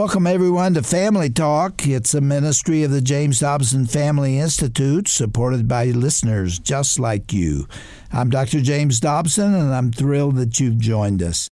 Welcome, everyone, to Family Talk. It's a ministry of the James Dobson Family Institute, supported by listeners just like you. I'm Dr. James Dobson, and I'm thrilled that you've joined us.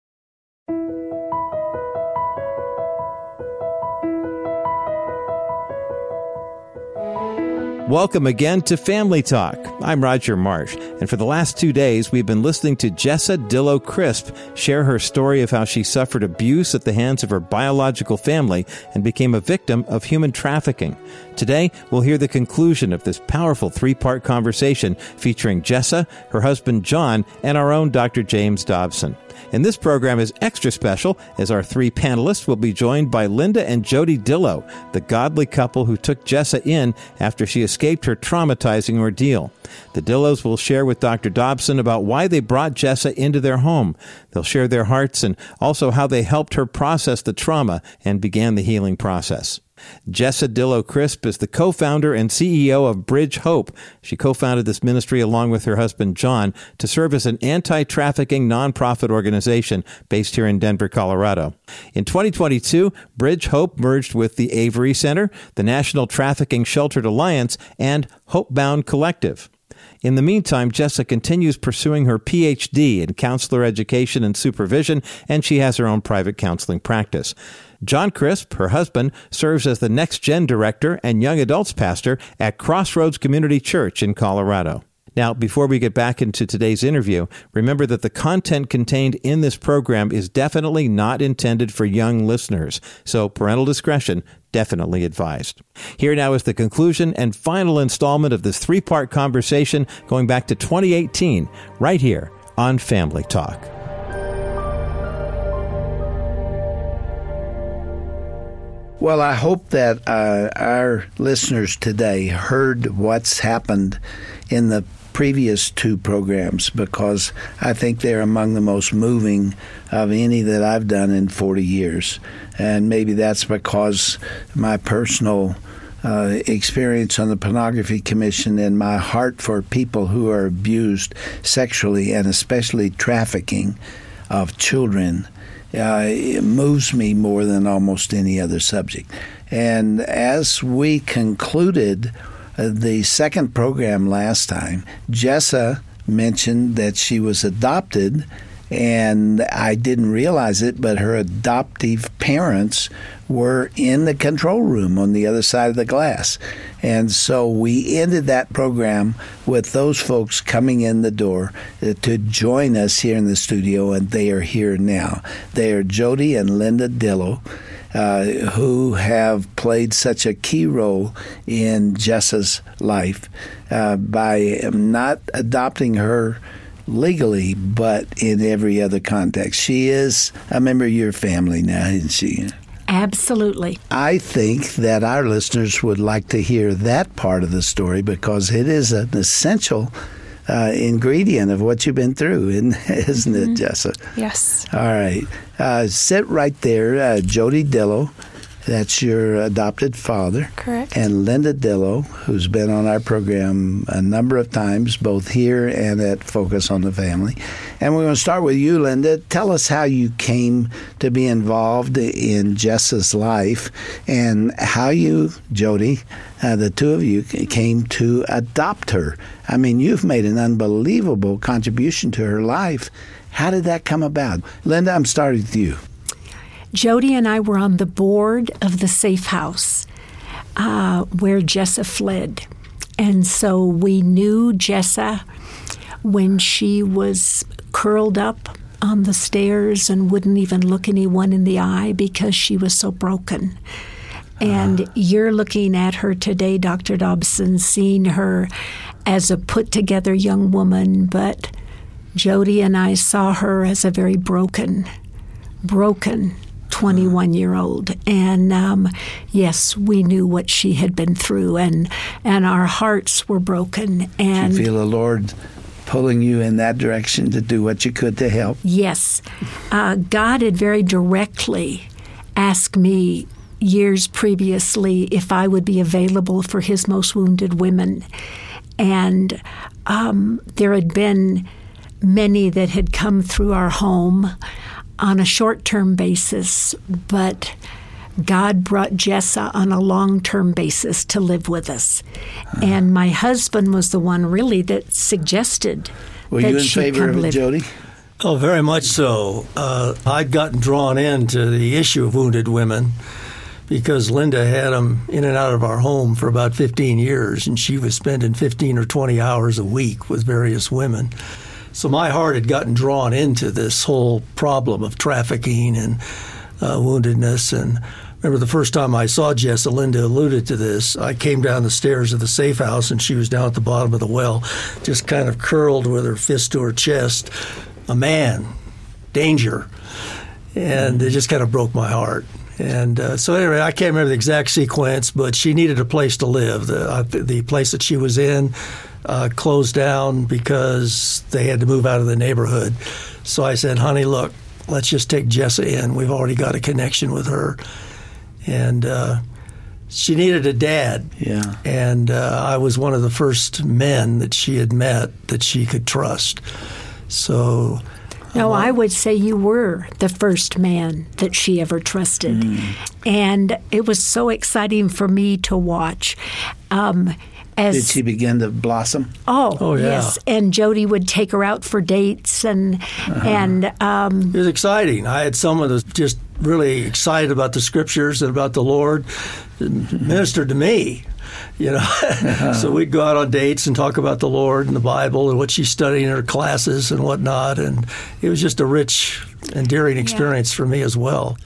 Welcome again to Family Talk. I'm Roger Marsh, and for the last two days, we've been listening to Jessa Dillow Crisp share her story of how she suffered abuse at the hands of her biological family and became a victim of human trafficking. Today, we'll hear the conclusion of this powerful three part conversation featuring Jessa, her husband John, and our own Dr. James Dobson. And this program is extra special as our three panelists will be joined by Linda and Jody Dillow, the godly couple who took Jessa in after she escaped her traumatizing ordeal. The Dillows will share with Dr. Dobson about why they brought Jessa into their home. They'll share their hearts and also how they helped her process the trauma and began the healing process. Jessa Dillow Crisp is the co founder and CEO of Bridge Hope. She co founded this ministry along with her husband John to serve as an anti trafficking nonprofit organization based here in Denver, Colorado. In 2022, Bridge Hope merged with the Avery Center, the National Trafficking Sheltered Alliance, and Hopebound Collective. In the meantime, Jessa continues pursuing her PhD in counselor education and supervision, and she has her own private counseling practice. John Crisp, her husband, serves as the Next Gen Director and Young Adults Pastor at Crossroads Community Church in Colorado. Now, before we get back into today's interview, remember that the content contained in this program is definitely not intended for young listeners, so parental discretion definitely advised. Here now is the conclusion and final installment of this three part conversation going back to 2018, right here on Family Talk. Well, I hope that uh, our listeners today heard what's happened in the previous two programs because I think they're among the most moving of any that I've done in 40 years. And maybe that's because my personal uh, experience on the Pornography Commission and my heart for people who are abused sexually and especially trafficking of children uh, it moves me more than almost any other subject. And as we concluded uh, the second program last time, Jessa mentioned that she was adopted and I didn't realize it, but her adoptive parents were in the control room on the other side of the glass. And so we ended that program with those folks coming in the door uh, to join us here in the studio, and they are here now. They are Jody and Linda Dillow. Uh, who have played such a key role in Jessa's life uh, by not adopting her legally, but in every other context. She is a member of your family now, isn't she? Absolutely. I think that our listeners would like to hear that part of the story because it is an essential uh, ingredient of what you've been through, isn't mm-hmm. it, Jessa? Yes. All right. Uh, sit right there, uh, Jody Dillow. That's your adopted father. Correct. And Linda Dillow, who's been on our program a number of times, both here and at Focus on the Family. And we're going to start with you, Linda. Tell us how you came to be involved in Jessa's life and how you, Jody, uh, the two of you came to adopt her. I mean, you've made an unbelievable contribution to her life. How did that come about? Linda, I'm starting with you. Jody and I were on the board of the safe house uh, where Jessa fled. And so we knew Jessa when she was curled up on the stairs and wouldn't even look anyone in the eye because she was so broken. And uh. you're looking at her today, Dr. Dobson, seeing her as a put together young woman, but Jody and I saw her as a very broken, broken 21 year old. And um, yes, we knew what she had been through, and, and our hearts were broken. And Did you feel the Lord pulling you in that direction to do what you could to help? Yes. Uh, God had very directly asked me years previously if I would be available for his most wounded women. And um, there had been many that had come through our home on a short term basis, but God brought Jessa on a long term basis to live with us. And my husband was the one really that suggested. Were that you in she favor come of it, live. Jody? Oh, very much so. Uh, I'd gotten drawn into the issue of wounded women because Linda had them in and out of our home for about 15 years, and she was spending 15 or 20 hours a week with various women. So my heart had gotten drawn into this whole problem of trafficking and uh, woundedness. And remember the first time I saw Jessa, Linda alluded to this. I came down the stairs of the safe house, and she was down at the bottom of the well, just kind of curled with her fist to her chest. A man, danger. And it just kind of broke my heart. And uh, so, anyway, I can't remember the exact sequence, but she needed a place to live. The, uh, the place that she was in uh, closed down because they had to move out of the neighborhood. So I said, honey, look, let's just take Jessa in. We've already got a connection with her. And uh, she needed a dad. Yeah. And uh, I was one of the first men that she had met that she could trust. So. No, I would say you were the first man that she ever trusted. And it was so exciting for me to watch. Um, as Did she begin to blossom? Oh, Oh, yeah. yes. And Jody would take her out for dates and uh-huh. and um, It was exciting. I had someone that was just really excited about the scriptures and about the Lord, and ministered to me. You know, uh-huh. so we'd go out on dates and talk about the Lord and the Bible and what she's studying in her classes and whatnot. And it was just a rich, endearing experience for me as well.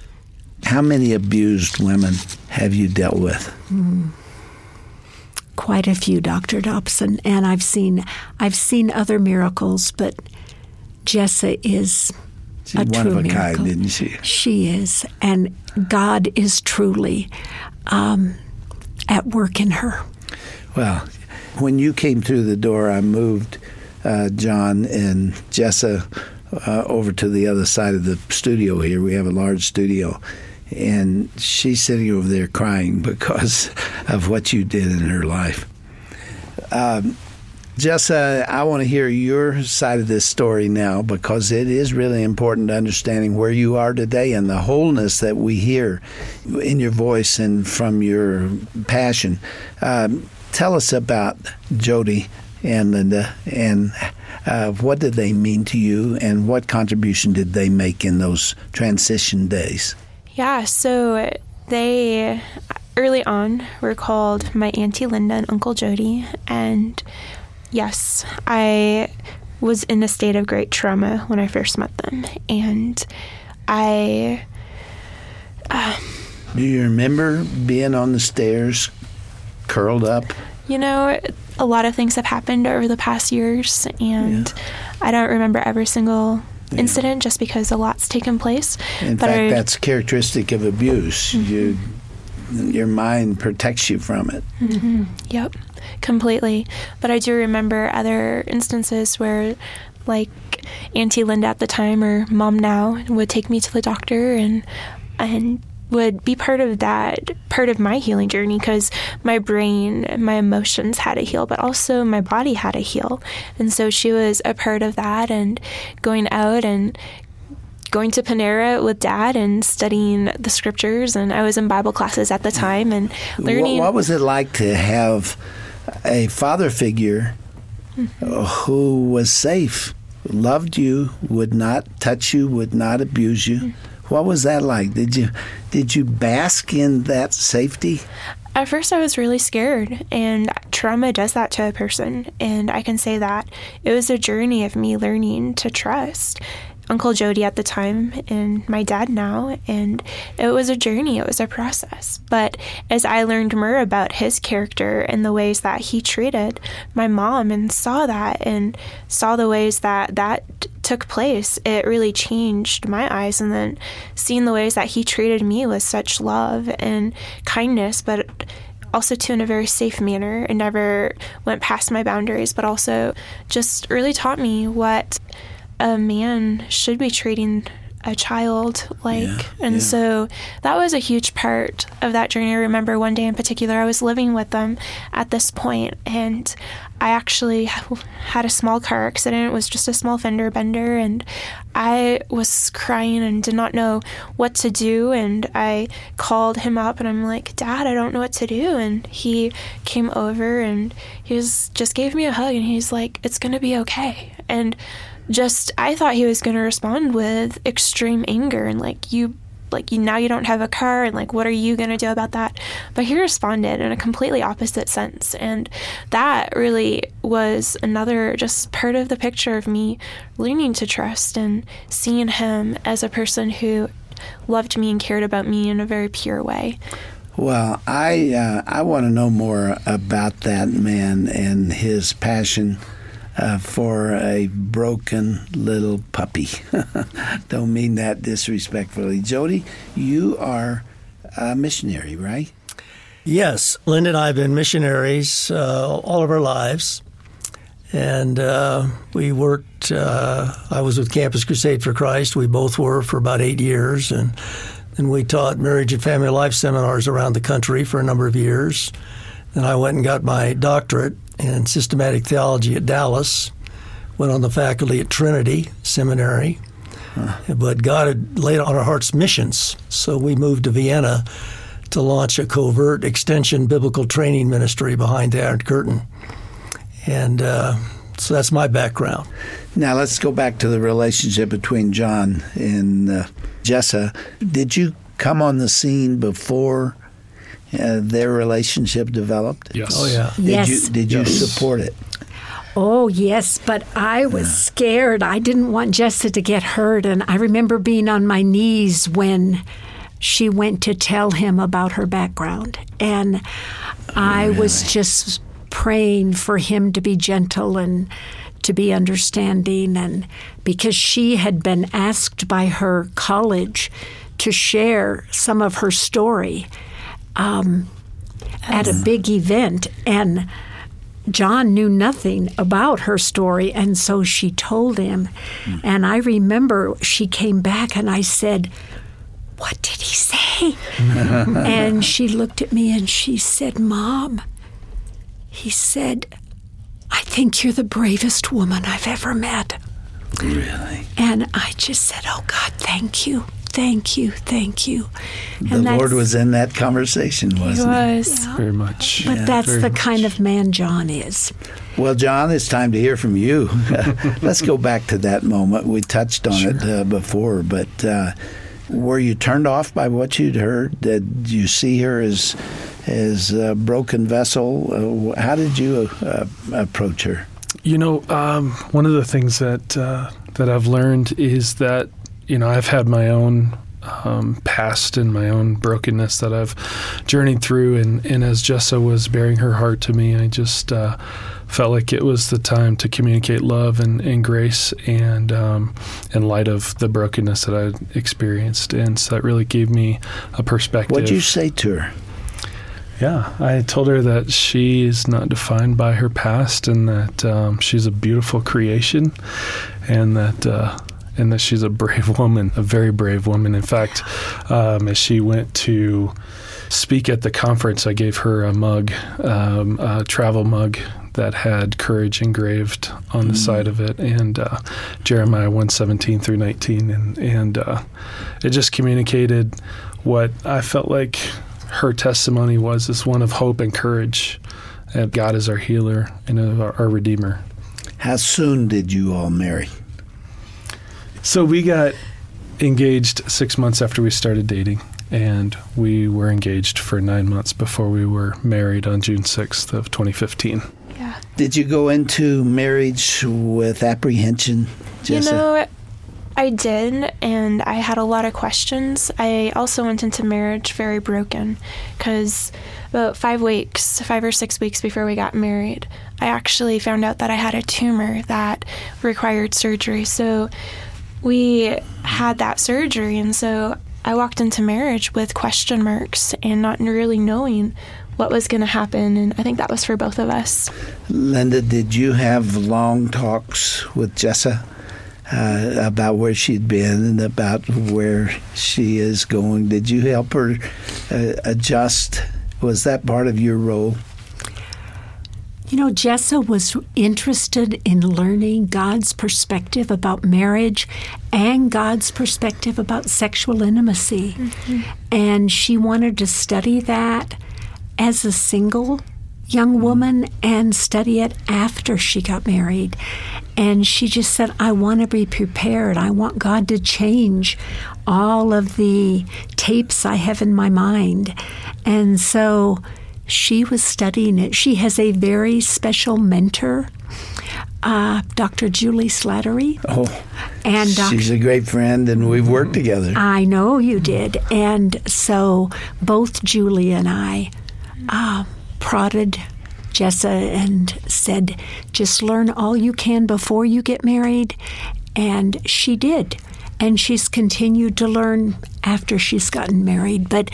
How many abused women have you dealt with? Hmm. Quite a few, Dr. Dobson. And I've seen I've seen other miracles, but Jessa is She's a one true of a miracle. kind, isn't she? She is, and God is truly um, at work in her. Well, when you came through the door, I moved uh, John and Jessa uh, over to the other side of the studio here. We have a large studio. And she's sitting over there crying because of what you did in her life. Um, Jessa, I want to hear your side of this story now because it is really important to understanding where you are today and the wholeness that we hear in your voice and from your passion. Um, tell us about Jody and Linda and uh, what did they mean to you and what contribution did they make in those transition days? Yeah, so they early on were called my Auntie Linda and Uncle Jody. And yes, I was in a state of great trauma when I first met them. And I, um, Do you remember being on the stairs, curled up? you know, a lot of things have happened over the past years. And I don't remember every single incident just because a lot's taken place. In but fact, that's characteristic of abuse. Mm-hmm. You, your mind protects you from it. Mm-hmm. Yep, completely. But I do remember other instances where, like, Auntie Linda at the time or Mom now would take me to the doctor and and would be part of that part of my healing journey because my brain my emotions had to heal but also my body had to heal and so she was a part of that and going out and going to Panera with dad and studying the scriptures and I was in Bible classes at the time and What, learning what was it like to have a father figure Mm-hmm. who was safe, loved you, would not touch you, would not abuse you? Mm-hmm. What was that like? Did you did you bask in that safety? At first, I was really scared, and trauma does that to a person. And I can say that it was a journey of me learning to trust Uncle Jody at the time and my dad now. And it was a journey, it was a process. But as I learned more about his character and the ways that he treated my mom and saw that and saw the ways that that took place, it really changed my eyes. And then seeing the ways that he treated me with such love and kindness, but also too in a very safe manner and never went past my boundaries, but also just really taught me what a man should be treating a child like Yeah, and yeah. so that was a huge part of that journey i remember one day in particular i was living with them at this point and i actually had a small car accident it was just a small fender bender and i was crying and did not know what to do and i called him up and i'm like dad i don't know what to do and he came over and he was just gave me a hug and he's like it's going to be okay and just I thought he was going to respond with extreme anger and like you like you now you don't have a car and like what are you going to do about that? But he responded in a completely opposite sense and that really was another just part of the picture of me learning to trust and seeing him as a person who loved me and cared about me in a very pure way. Well, I uh, I want to know more about that man and his passion uh, for a broken little puppy. Don't mean that disrespectfully. Jody, you are a missionary, right? Yes, Linda and I have been missionaries uh, all of our lives. And uh, we worked, uh, I was with Campus Crusade for Christ. We both were for about eight years. And then we taught marriage and family life seminars around the country for a number of years. Then I went and got my doctorate in systematic theology at Dallas, went on the faculty at Trinity Seminary. But God had laid on our hearts missions. So we moved to Vienna to launch a covert extension biblical training ministry behind the Iron Curtain. And uh, so that's my background. Now let's go back to the relationship between John and uh, Jessa. Did you come on the scene before uh, their relationship developed? Yes. Oh, yeah. Did Yes. you did you Yes. support it? Oh, yes, but I was scared. I didn't want Jessa to get hurt. And I remember being on my knees when she went to tell him about her background. And I was just praying for him to be gentle and to be understanding. And because she had been asked by her college to share some of her story um, at a big event. And John knew nothing about her story, and so she told him. And I remember she came back and I said, What did he say? and she looked at me and she said, Mom, he said, I think you're the bravest woman I've ever met. Really? And I just said, Oh God, thank you. Thank you, thank you. The Lord was in that conversation, he wasn't was Very much. But that's the much. kind of man John is. Well, John, it's time to hear from you. Let's go back to that moment. We touched on it uh, before, but uh, were you turned off by what you'd heard? Did you see her as as a broken vessel? Uh, how did you uh, approach her? You know, um, one of the things that uh, that I've learned is that you know I've had my own um, past and my own brokenness that I've journeyed through, and, and as Jessa was bearing her heart to me, I just uh, felt like it was the time to communicate love and, and grace, and um, in light of the brokenness that I experienced, and so that really gave me a perspective. What'd you say to her? Yeah, I told her that she is not defined by her past, and that um, she's a beautiful creation, and that uh, and that she's a brave woman, a very brave woman. In fact, um, as she went to speak at the conference, I gave her a mug, um, a travel mug that had courage engraved on the side of it, and uh, Jeremiah one seventeen through nineteen, and and uh, it just communicated what I felt like her testimony was is one of hope and courage. And God is our healer and our, our redeemer. How soon did you all marry? So we got engaged six months after we started dating, and we were engaged for nine months before we were married on June sixth of 2015. yeah Did you go into marriage with apprehension, You know, I did, and I had a lot of questions. I also went into marriage very broken because about five weeks, five or six weeks before we got married, I actually found out that I had a tumor that required surgery. So we had that surgery, and so I walked into marriage with question marks and not really knowing what was going to happen. And I think that was for both of us. Linda, did you have long talks with Jessa uh, about where she'd been and about where she is going. Did you help her uh, adjust? Was that part of your role? You know, Jessa was interested in learning God's perspective about marriage and God's perspective about sexual intimacy. Mm-hmm. And she wanted to study that as a single young woman and study it after she got married. And she just said, I want to be prepared. I want God to change all of the tapes I have in my mind. And so she was studying it. She has a very special mentor. Uh, Dr. Juli Slattery. Oh, and she's a great friend, and we've worked together. I know you did, and so both Julie and I uh, prodded Jessa and said, just learn all you can before you get married. And she did. And she's continued to learn after she's gotten married. But,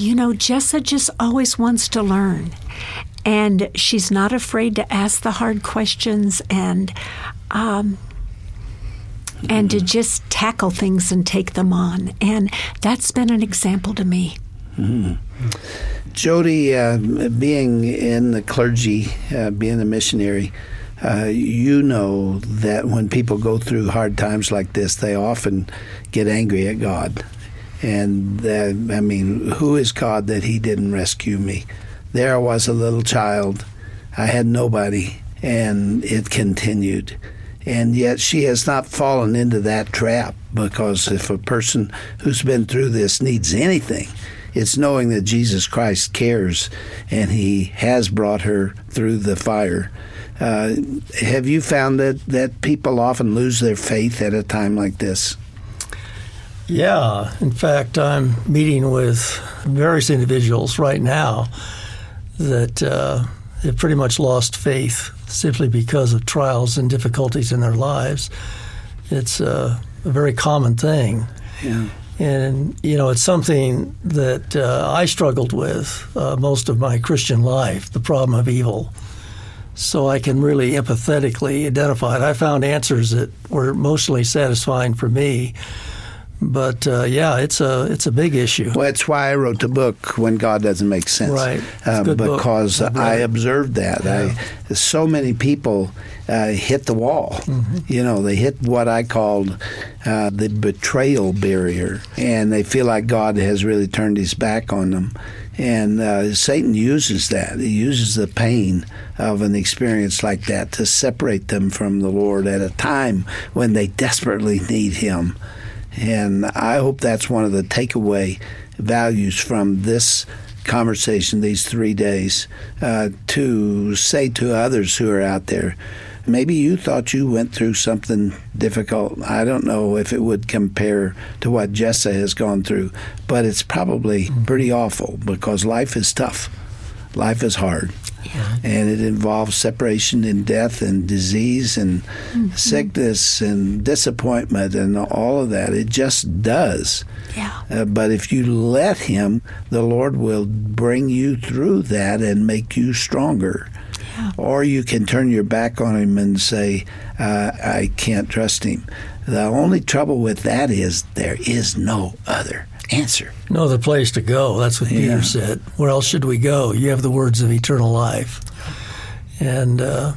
you know, Jessa just always wants to learn. And she's not afraid to ask the hard questions and, um, and to just tackle things and take them on. And that's been an example to me. Mm-hmm. Jody, uh, being in the clergy, uh, being a missionary, uh, you know that when people go through hard times like this, they often get angry at God. And I mean, who is God that He didn't rescue me? There I was a little child. I had nobody, and it continued. And yet she has not fallen into that trap because if a person who's been through this needs anything, it's knowing that Jesus Christ cares and He has brought her through the fire. Uh, have you found that, that people often lose their faith at a time like this? Yeah. In fact, I'm meeting with various individuals right now that uh, have pretty much lost faith simply because of trials and difficulties in their lives. It's uh, a very common thing. Yeah. And, you know, it's something that uh, I struggled with uh, most of my Christian life the problem of evil. So I can really empathetically identify it. I found answers that were mostly satisfying for me. But uh, yeah, it's a it's a big issue. Well, that's why I wrote the book when God doesn't make sense, right? Um, because I observed that. Yeah. I, so many people uh, hit the wall. Mm-hmm. You know, they hit what I called uh, the betrayal barrier, and they feel like God has really turned His back on them. And uh, Satan uses that. He uses the pain of an experience like that to separate them from the Lord at a time when they desperately need Him. And I hope that's one of the takeaway values from this conversation, these three days, uh, to say to others who are out there, maybe you thought you went through something difficult. I don't know if it would compare to what Jessa has gone through, but it's probably mm-hmm. pretty awful because life is tough. Life is hard. Yeah. And it involves separation and death and disease and mm-hmm. sickness and disappointment and all of that. It just does. Yeah. Uh, but if you let Him, the Lord will bring you through that and make you stronger. Yeah. Or you can turn your back on Him and say, uh, I can't trust Him. The only trouble with that is there is no other answer. No other place to go. That's what yeah. Peter said. Where else should we go? You have the words of eternal life. And uh,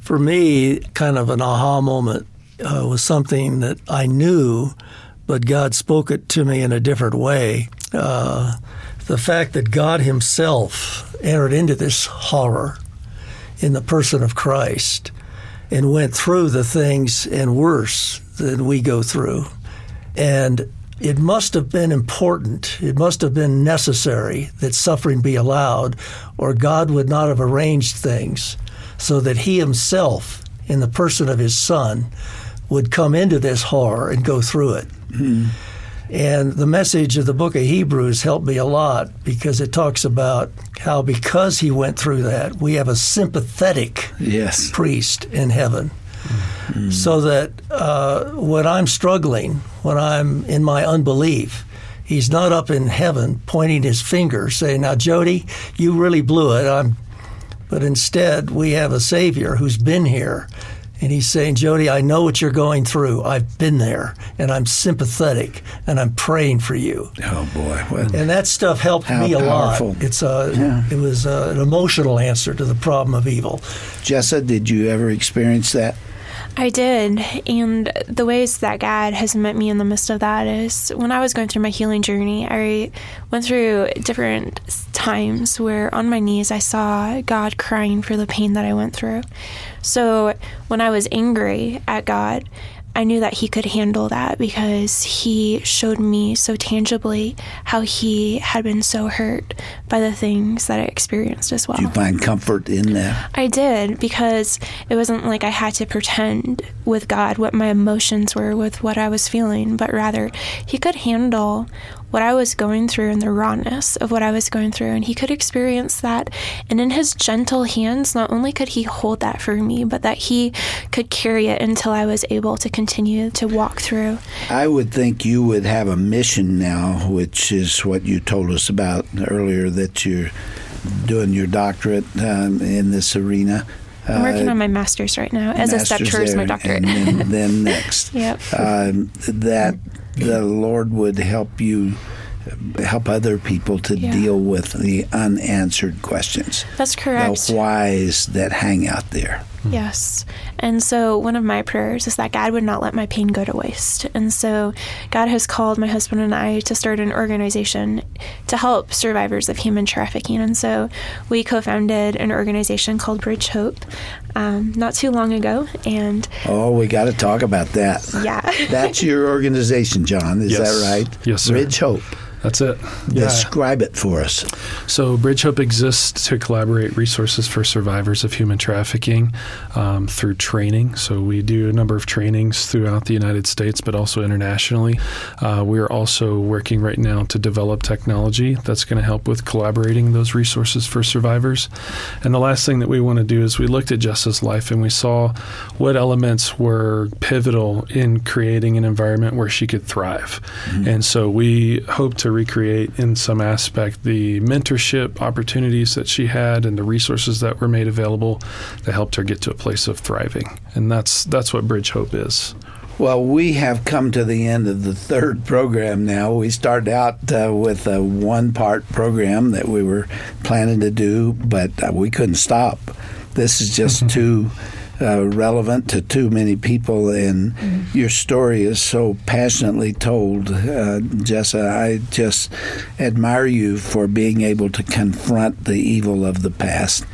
for me, kind of an aha moment uh, was something that I knew, but God spoke it to me in a different way. Uh, the fact that God Himself entered into this horror in the person of Christ and went through the things and worse than we go through. And it must have been important, it must have been necessary that suffering be allowed, or God would not have arranged things so that He Himself, in the person of His Son, would come into this horror and go through it. Mm-hmm. And the message of the book of Hebrews helped me a lot because it talks about how because he went through that, we have a sympathetic yes. priest in heaven mm. so that uh, when I'm struggling, when I'm in my unbelief, he's not up in heaven pointing his finger saying, Now, Jody, you really blew it. I'm, but instead, we have a Savior who's been here And he's saying, Jody, I know what you're going through. I've been there, and I'm sympathetic, and I'm praying for you. Oh boy! And that stuff helped me a powerful. lot. It's a, Yeah. it was uh an emotional answer to the problem of evil. Jessa, did you ever experience that? I did. And the ways that God has met me in the midst of that is when I was going through my healing journey, I went through different times where on my knees I saw God crying for the pain that I went through. So when I was angry at God, I knew that he could handle that because he showed me so tangibly how he had been so hurt by the things that I experienced as well. Did you find comfort in that? I did because it wasn't like I had to pretend with God what my emotions were with what I was feeling, but rather He could handle what I was going through and the rawness of what I was going through, and He could experience that. And in His gentle hands, not only could He hold that for me, but that He could carry it until I was able to continue to walk through. I would think you would have a mission now, which is what you told us about earlier that you're doing your doctorate um, in this arena. I'm working Uh, on my master's right now as a step towards my doctorate. And then, then next. Yep. Um, that the Lord would help you help other people to Yeah. deal with the unanswered questions. That's correct. The whys that hang out there. Yes. And so one of my prayers is that God would not let my pain go to waste. And so God has called my husband and I to start an organization to help survivors of human trafficking. And so we co founded an organization called Bridge Hope um, not too long ago. And Oh, we got to talk about that. yeah. That's your organization, John. Is Yes. that right? Yes, sir. Bridge Hope. That's it. Yeah. Describe it for us. So, Bridge Hope exists to collaborate resources for survivors of human trafficking um, through training. So, we do a number of trainings throughout the United States, but also internationally. Uh, we are also working right now to develop technology that's going to help with collaborating those resources for survivors. And the last thing that we want to do is we looked at Jessa's life and we saw what elements were pivotal in creating an environment where she could thrive. And so, we hope to recreate in some aspect the mentorship opportunities that she had and the resources that were made available that helped her get to a place of thriving. And that's that's what Bridge Hope is. Well, we have come to the end of the third program now. We started out uh, with a one part program that we were planning to do, but uh, we couldn't stop. This is just too uh, relevant to too many people, and your story is so passionately told. Uh, Jessa, I just admire you for being able to confront the evil of the past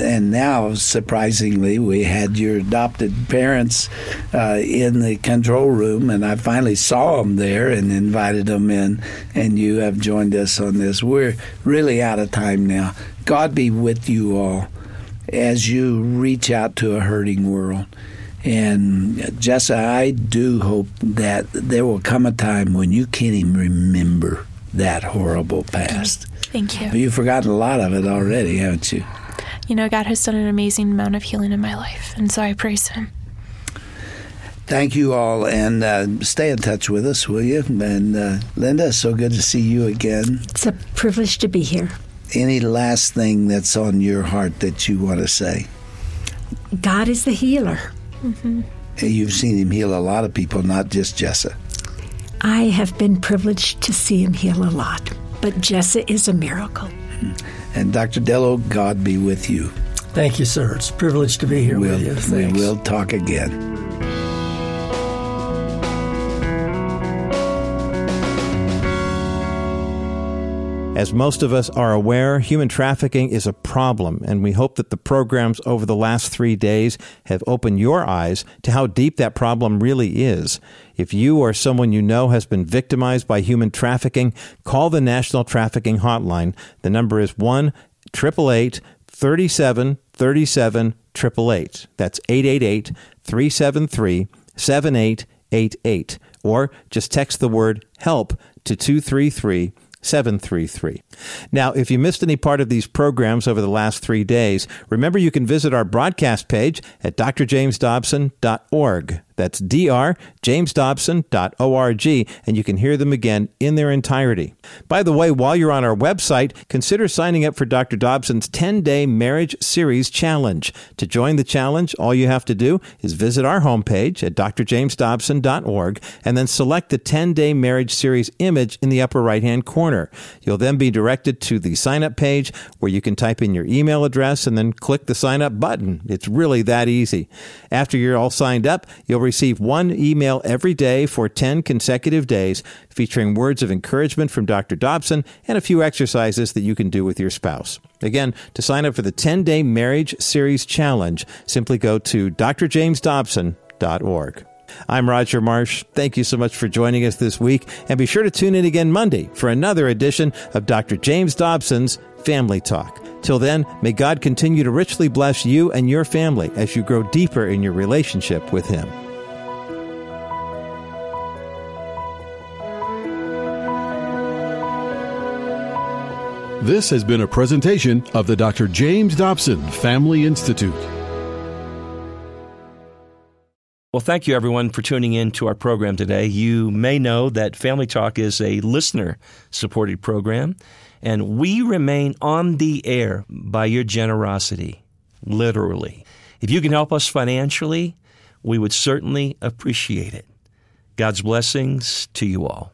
and now, surprisingly, we had your adopted parents uh, in the control room, and I finally saw them there and invited them in, and you have joined us on this. We're really out of time now. God be with you all as you reach out to a hurting world. And Jessa, I do hope that there will come a time when you can't even remember that horrible past. Thank you. You've forgotten a lot of it already, haven't you? You know, God has done an amazing amount of healing in my life. And so I praise Him. Thank you all, and uh, stay in touch with us, will you? And uh, Linda, so good to see you again. It's a privilege to be here. Any last thing that's on your heart that you want to say? God is the healer. Mm-hmm. You've seen him heal a lot of people, not just Jessa. I have been privileged to see him heal a lot, but Jessa is a miracle. Mm-hmm. And Dr. Dillow, God be with you. Thank you, sir. It's a privilege to be here We'll, with you. we will talk again. As most of us are aware, human trafficking is a problem, and we hope that the programs over the last three days have opened your eyes to how deep that problem really is. If you or someone you know has been victimized by human trafficking, call the National Trafficking Hotline. The number is 1 888 37 37 888. That's 888 373 7888. Or just text the word HELP to 233 733. Now, if you missed any part of these programs over the last three days, remember you can visit our broadcast page at drjamesdobson.org. That's drjamesdobson.org, and you can hear them again in their entirety. By the way, while you're on our website, consider signing up for Dr. Dobson's 10 day marriage series challenge. To join the challenge, all you have to do is visit our homepage at drjamesdobson.org and then select the 10 day marriage series image in the upper right hand corner. You'll then be directed to the sign up page where you can type in your email address and then click the sign up button. It's really that easy. After you're all signed up, you'll receive one email every day for 10 consecutive days featuring words of encouragement from Dr. Dobson and a few exercises that you can do with your spouse. Again, to sign up for the 10 day marriage series challenge, simply go to drjamesdobson.org. I'm Roger Marsh. Thank you so much for joining us this week, and be sure to tune in again Monday for another edition of Dr. James Dobson's Family Talk. Till then, may God continue to richly bless you and your family as you grow deeper in your relationship with Him. This has been a presentation of the Dr. James Dobson Family Institute. Well, thank you everyone for tuning in to our program today. You may know that Family Talk is a listener supported program, and we remain on the air by your generosity, literally. If you can help us financially, we would certainly appreciate it. God's blessings to you all.